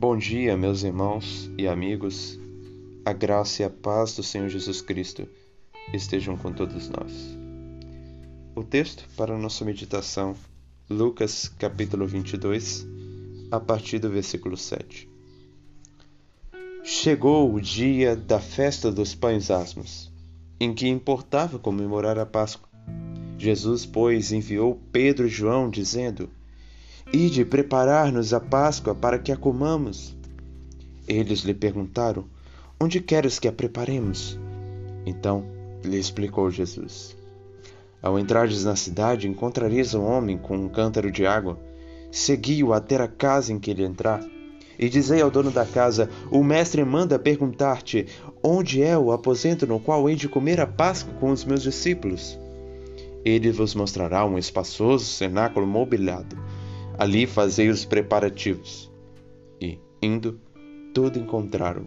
Bom dia, meus irmãos e amigos. A graça e a paz do Senhor Jesus Cristo estejam com todos nós. O texto para nossa meditação, Lucas capítulo 22, a partir do versículo 7. Chegou o dia da festa dos pães asmos, em que importava comemorar a Páscoa. Jesus, pois, enviou Pedro e João, dizendo: Ide preparar-nos a Páscoa para que a comamos. Eles lhe perguntaram: Onde queres que a preparemos? Então lhe explicou Jesus: Ao entrares na cidade, encontrareis um homem com um cântaro de água. Segui-o até a casa em que ele entrar. E dizei ao dono da casa: O mestre manda perguntar-te: Onde é o aposento no qual hei de comer a Páscoa com os meus discípulos? Ele vos mostrará um espaçoso cenáculo mobiliado. Ali fazei os preparativos. E, indo, tudo encontraram,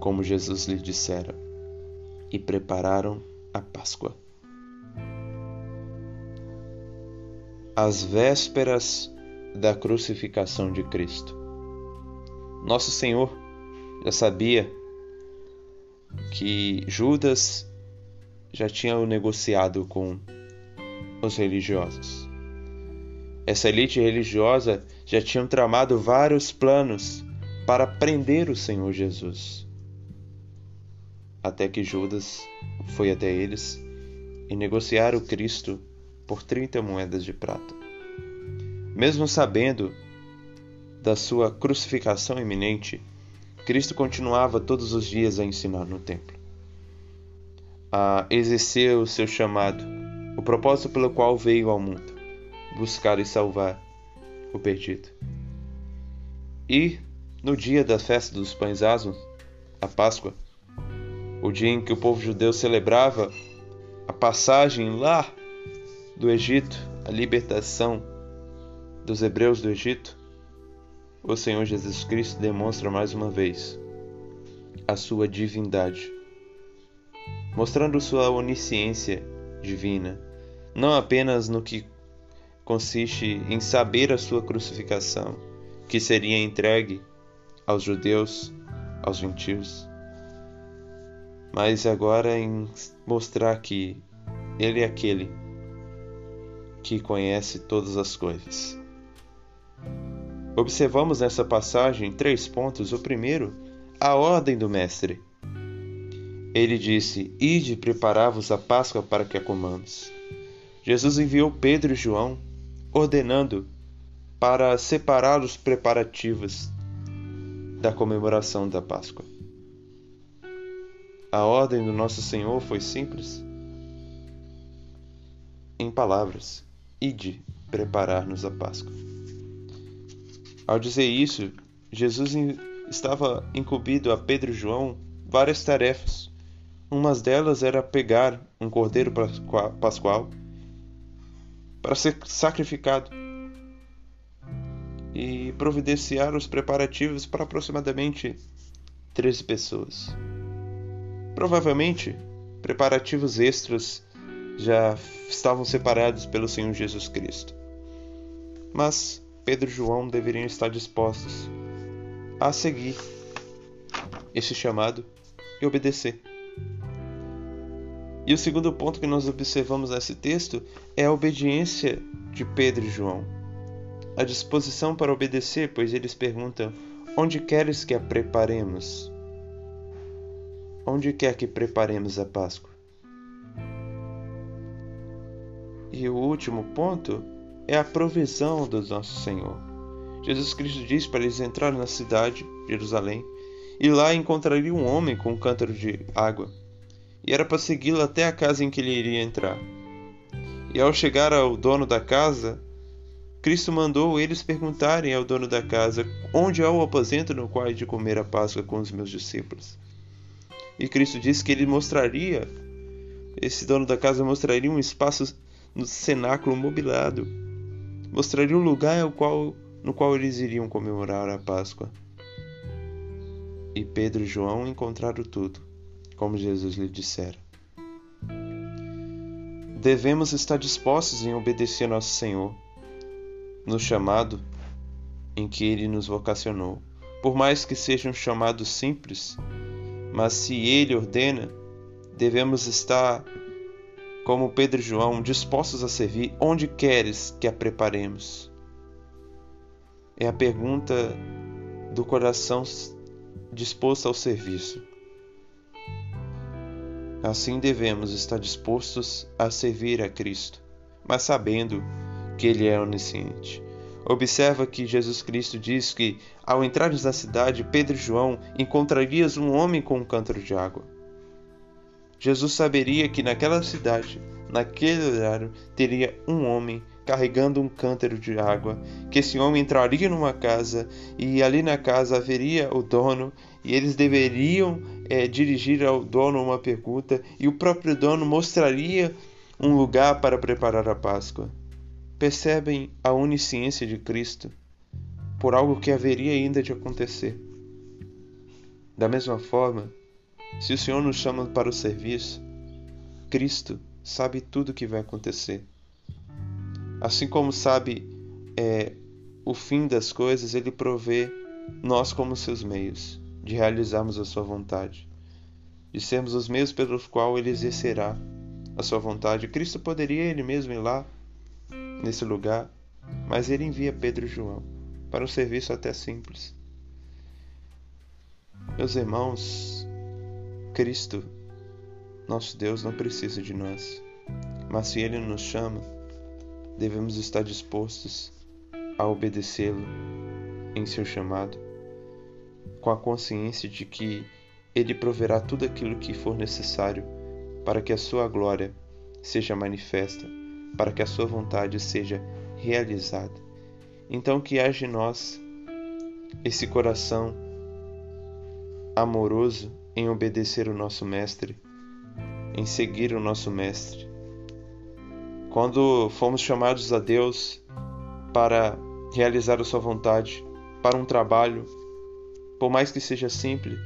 como Jesus lhe dissera, e prepararam a Páscoa. As vésperas da crucificação de Cristo. Nosso Senhor já sabia que Judas já tinha negociado com os religiosos. Essa elite religiosa já tinha tramado vários planos para prender o Senhor Jesus. Até que Judas foi até eles e negociaram Cristo por 30 moedas de prata. Mesmo sabendo da sua crucificação iminente, Cristo continuava todos os dias a ensinar no templo, a exercer o seu chamado, o propósito pelo qual veio ao mundo, buscar e salvar o perdido. E no dia da festa dos pães asmos, a Páscoa, o dia em que o povo judeu celebrava a passagem lá do Egito, a libertação dos hebreus do Egito, o Senhor Jesus Cristo demonstra mais uma vez a sua divindade, mostrando sua onisciência divina, não apenas no que consiste em saber a sua crucificação, que seria entregue aos judeus, aos gentios, mas agora em mostrar que Ele é aquele que conhece todas as coisas. Observamos nessa passagem três pontos. O primeiro, a ordem do Mestre. Ele disse: Ide preparar-vos a Páscoa para que a comamos. Jesus enviou Pedro e João, ordenando para separar os preparativos da comemoração da Páscoa. A ordem do nosso Senhor foi simples. Em palavras, ide preparar-nos a Páscoa. Ao dizer isso, Jesus estava incumbido a Pedro e João várias tarefas. Uma delas era pegar um cordeiro pascual para ser sacrificado e providenciar os preparativos para aproximadamente 13 pessoas. Provavelmente, preparativos extras já estavam separados pelo Senhor Jesus Cristo. Mas Pedro e João deveriam estar dispostos a seguir esse chamado e obedecer. E o segundo ponto que nós observamos nesse texto é a obediência de Pedro e João a disposição para obedecer, pois eles perguntam: Onde queres que a preparemos? Onde quer que preparemos a Páscoa? E o último ponto é a provisão do nosso Senhor. Jesus Cristo diz para eles entrarem na cidade, Jerusalém, e lá encontrariam um homem com um cântaro de água. E era para segui-lo até a casa em que ele iria entrar. E ao chegar ao dono da casa, Cristo mandou eles perguntarem ao dono da casa onde há o aposento no qual é de comer a Páscoa com os meus discípulos. E Cristo disse que ele mostraria, esse dono da casa mostraria um espaço no cenáculo mobilado, mostraria um lugar qual, no qual eles iriam comemorar a Páscoa. E Pedro e João encontraram tudo, como Jesus lhe dissera. Devemos estar dispostos em obedecer nosso Senhor no chamado em que ele nos vocacionou, por mais que seja um chamado simples, mas se Ele ordena, devemos estar, como Pedro e João, dispostos a servir onde queres que a preparemos. É a pergunta do coração disposto ao serviço. Assim devemos estar dispostos a servir a Cristo, mas sabendo que Ele é onisciente. Observa que Jesus Cristo diz que, ao entrares na cidade, Pedro e João encontrarias um homem com um cântaro de água. Jesus saberia que naquela cidade, naquele horário, teria um homem carregando um cântaro de água, que esse homem entraria numa casa e ali na casa haveria o dono e eles deveriam é, dirigir ao dono uma pergunta e o próprio dono mostraria um lugar para preparar a Páscoa. Percebem a onisciência de Cristo por algo que haveria ainda de acontecer. Da mesma forma, se o Senhor nos chama para o serviço, Cristo sabe tudo o que vai acontecer. Assim como sabe é, o fim das coisas, ele provê nós como seus meios de realizarmos a sua vontade, de sermos os meios pelos quais ele exercerá a sua vontade. Cristo poderia ele mesmo ir lá, nesse lugar, mas ele envia Pedro e João para um serviço até simples. Meus irmãos, Cristo, nosso Deus, não precisa de nós, mas se ele nos chama, devemos estar dispostos a obedecê-lo em seu chamado, com a consciência de que ele proverá tudo aquilo que for necessário para que a sua glória seja manifesta, para que a sua vontade seja realizada. Então que haja em nós esse coração amoroso em obedecer o nosso mestre, em seguir o nosso mestre, quando fomos chamados a Deus para realizar a Sua vontade, para um trabalho, por mais que seja simples,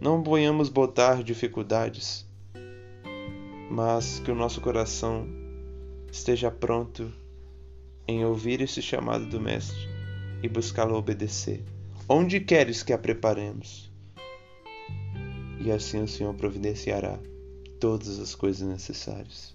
não ponhamos botar dificuldades, mas que o nosso coração esteja pronto em ouvir esse chamado do Mestre e buscá-lo obedecer. Onde queres que a preparemos? E assim o Senhor providenciará todas as coisas necessárias.